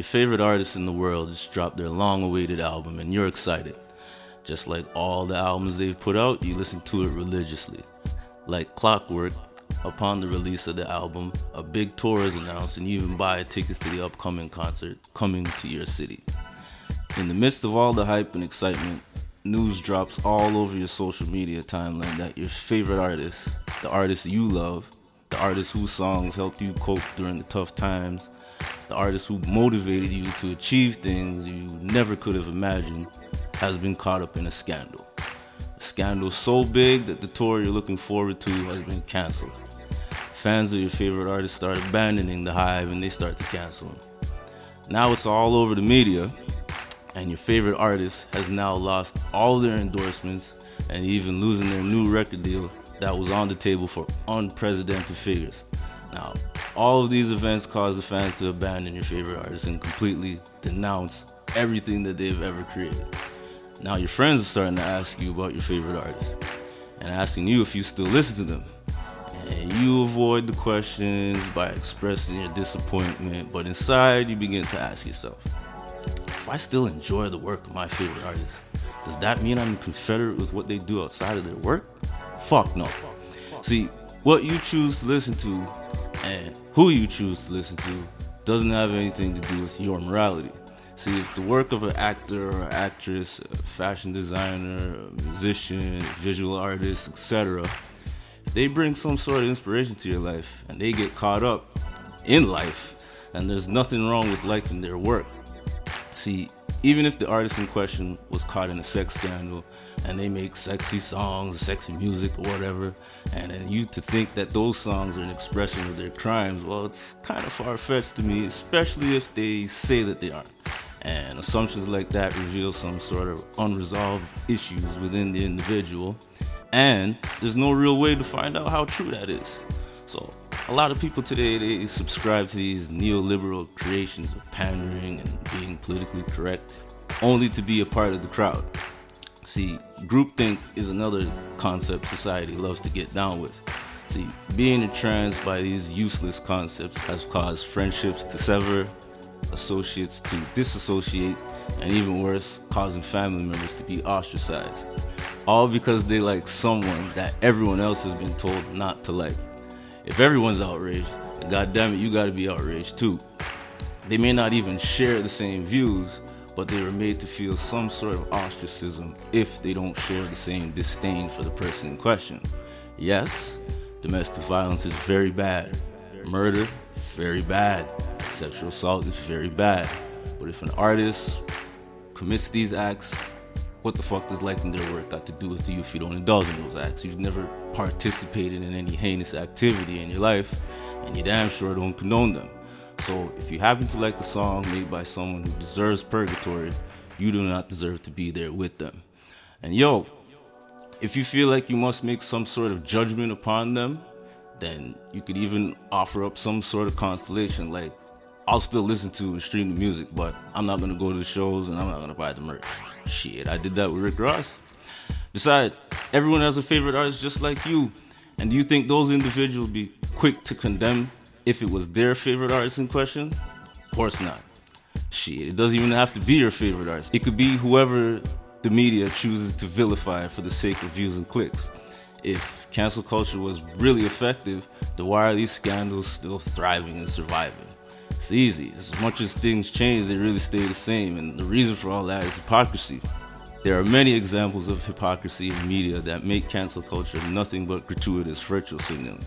Your favorite artist in the world just dropped their long awaited album and you're excited. Just like all the albums they've put out, you listen to it religiously. Like clockwork, upon the release of the album, a big tour is announced and you even buy tickets to the upcoming concert coming to your city. In the midst of all the hype and excitement, news drops all over your social media timeline that your favorite artist, the artist you love, the artist whose songs helped you cope during the tough times, the artist who motivated you to achieve things you never could have imagined, has been caught up in a scandal. A scandal so big that the tour you're looking forward to has been canceled. Fans of your favorite artist start abandoning the hive and they start to cancel them. Now it's all over the media, and your favorite artist has now lost all their endorsements and even losing their new record deal that was on the table for unprecedented figures. Now, all of these events cause the fans to abandon your favorite artist and completely denounce everything that they've ever created. Now, your friends are starting to ask you about your favorite artist and asking you if you still listen to them. And you avoid the questions by expressing your disappointment, but inside you begin to ask yourself, if I still enjoy the work of my favorite artist, does that mean I'm confederate with what they do outside of their work? Fuck no. See, what you choose to listen to and who you choose to listen to doesn't have anything to do with your morality. See, if the work of an actor or actress, fashion designer, musician, visual artist, etc., they bring some sort of inspiration to your life and they get caught up in life, and there's nothing wrong with liking their work. See, even if the artist in question was caught in a sex scandal and they make sexy songs, sexy music, or whatever, and then you to think that those songs are an expression of their crimes, well, it's kind of far fetched to me, especially if they say that they aren't. And assumptions like that reveal some sort of unresolved issues within the individual, and there's no real way to find out how true that is. So, a lot of people today they subscribe to these neoliberal creations of pandering and being politically correct only to be a part of the crowd. See, groupthink is another concept society loves to get down with. See, being entranced by these useless concepts has caused friendships to sever, associates to disassociate, and even worse, causing family members to be ostracized. All because they like someone that everyone else has been told not to like. If everyone's outraged, god damn it, you gotta be outraged too. They may not even share the same views, but they were made to feel some sort of ostracism if they don't share the same disdain for the person in question. Yes, domestic violence is very bad. Murder, very bad. Sexual assault is very bad. But if an artist commits these acts, what the fuck does their work got to do with you if you don't indulge in those acts? You've never participated in any heinous activity in your life, and you damn sure don't condone them. So if you happen to like a song made by someone who deserves purgatory, you do not deserve to be there with them. And yo, if you feel like you must make some sort of judgment upon them, then you could even offer up some sort of constellation like I'll still listen to and stream the music, but I'm not gonna go to the shows and I'm not gonna buy the merch. Shit, I did that with Rick Ross. Besides, everyone has a favorite artist just like you. And do you think those individuals be quick to condemn if it was their favorite artist in question? Of course not. Shit, it doesn't even have to be your favorite artist. It could be whoever the media chooses to vilify for the sake of views and clicks. If cancel culture was really effective, then why are these scandals still thriving and surviving? It's easy. As much as things change, they really stay the same. And the reason for all that is hypocrisy. There are many examples of hypocrisy in media that make cancel culture nothing but gratuitous virtual signaling.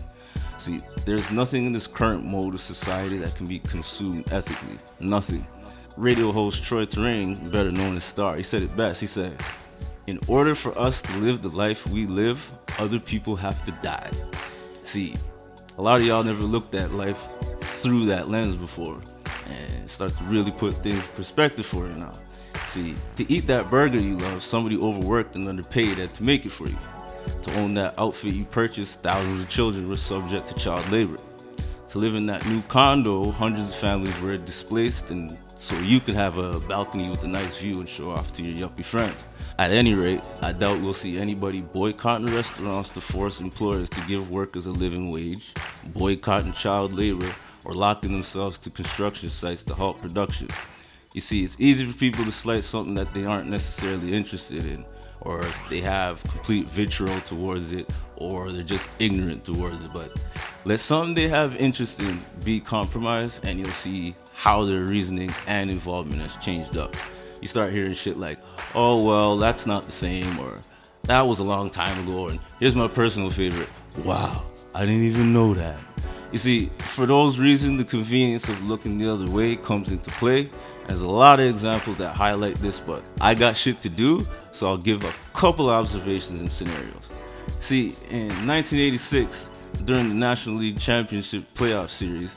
See, there's nothing in this current mode of society that can be consumed ethically. Nothing. Radio host Troi Torain, better known as Star, he said it best. He said, In order for us to live the life we live, other people have to die. See, a lot of y'all never looked at life through that lens before and start to really put things in perspective for you now. See, to eat that burger you love, somebody overworked and underpaid had to make it for you. To own that outfit you purchased, thousands of children were subject to child labor. To live in that new condo, hundreds of families were displaced, and so you could have a balcony with a nice view and show off to your yuppie friends. At any rate, I doubt we'll see anybody boycotting restaurants to force employers to give workers a living wage, boycotting child labor, or locking themselves to construction sites to halt production. You see, it's easy for people to slight something that they aren't necessarily interested in, or they have complete vitriol towards it, or they're just ignorant towards it. But let something they have interest in be compromised, and you'll see how their reasoning and involvement has changed up. You start hearing shit like, oh, well, that's not the same, or that was a long time ago, and here's my personal favorite. Wow, I didn't even know that. You see, for those reasons, the convenience of looking the other way comes into play. There's a lot of examples that highlight this, but I got shit to do, so I'll give a couple observations and scenarios. See, in 1986, during the National League Championship playoff series,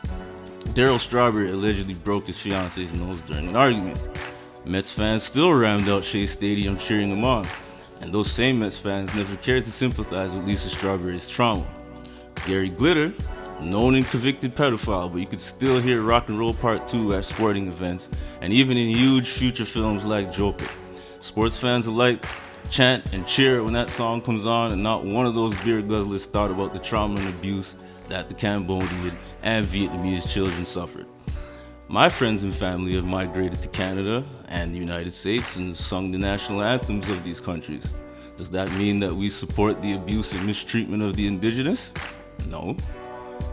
Darryl Strawberry allegedly broke his fiance's nose during an argument. Mets fans still rammed out Shea Stadium cheering him on, and those same Mets fans never cared to sympathize with Lisa Strawberry's trauma. Gary Glitter, known and convicted pedophile, but you could still hear Rock and Roll Part 2 at sporting events and even in huge future films like Joker. Sports fans alike chant and cheer when that song comes on, and not one of those beer guzzlers thought about the trauma and abuse that the Cambodian and Vietnamese children suffered. My friends and family have migrated to Canada and the United States and sung the national anthems of these countries. Does that mean that we support the abuse and mistreatment of the indigenous? No.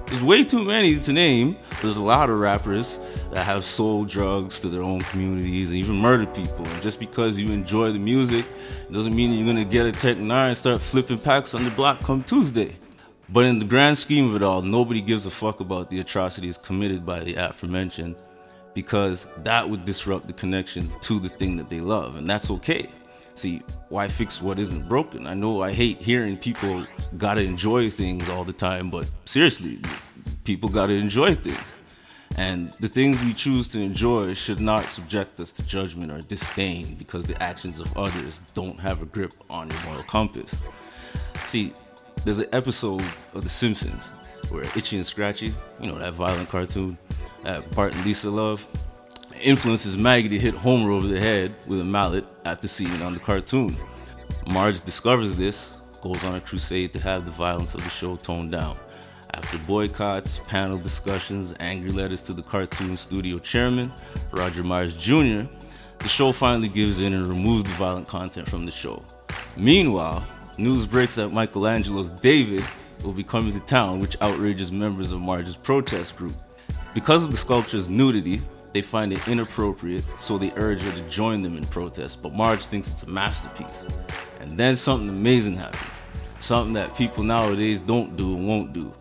There's way too many to name. There's a lot of rappers that have sold drugs to their own communities and even murdered people. And just because you enjoy the music doesn't mean you're gonna get a Tec-9 and start flipping packs on the block come Tuesday. But in the grand scheme of it all, nobody gives a fuck about the atrocities committed by the aforementioned because that would disrupt the connection to the thing that they love, and that's okay. See, why fix what isn't broken? I know I hate hearing people gotta enjoy things all the time, but seriously, people gotta enjoy things. And the things we choose to enjoy should not subject us to judgment or disdain because the actions of others don't have a grip on your moral compass. See, there's an episode of The Simpsons where Itchy and Scratchy, you know, that violent cartoon that Bart and Lisa love, influences Maggie to hit Homer over the head with a mallet after seeing it on the cartoon. Marge discovers this, goes on a crusade to have the violence of the show toned down. After boycotts, panel discussions, angry letters to the cartoon studio chairman, Roger Myers Jr., the show finally gives in and removes the violent content from the show. Meanwhile, news breaks that Michelangelo's David will be coming to town, which outrages members of Marge's protest group. Because of the sculpture's nudity, they find it inappropriate, so they urge her to join them in protest. But Marge thinks it's a masterpiece. And then something amazing happens. Something that people nowadays don't do and won't do.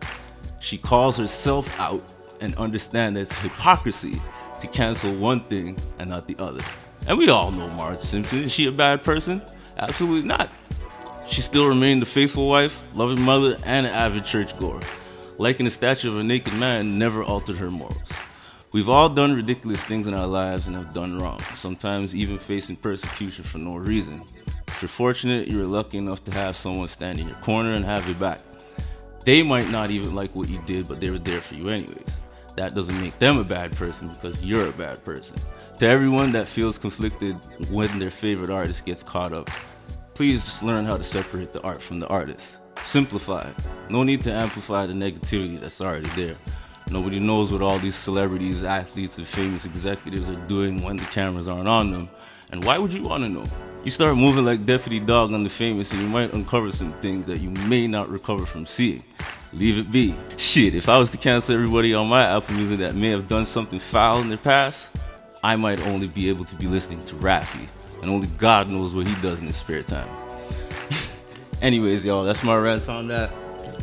She calls herself out and understands that it's hypocrisy to cancel one thing and not the other. And we all know Marge Simpson. Is she a bad person? Absolutely not. She still remained a faithful wife, loving mother, and an avid churchgoer. Liking the statue of a naked man never altered her morals. We've all done ridiculous things in our lives and have done wrong, sometimes even facing persecution for no reason. If you're fortunate, you're lucky enough to have someone stand in your corner and have your back. They might not even like what you did, but they were there for you anyways. That doesn't make them a bad person because you're a bad person. To everyone that feels conflicted when their favorite artist gets caught up, please just learn how to separate the art from the artist. Simplify. No need to amplify the negativity that's already there. Nobody knows what all these celebrities, athletes, and famous executives are doing when the cameras aren't on them. And why would you want to know? You start moving like Deputy Dawg on the famous, and you might uncover some things that you may not recover from seeing. Leave it be. Shit, if I was to cancel everybody on my Apple Music that may have done something foul in their past, I might only be able to be listening to Raffi, and only God knows what he does in his spare time. Anyways, y'all, that's my rant on that.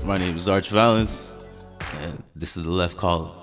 My name is Arch Valenz. And this is the left column.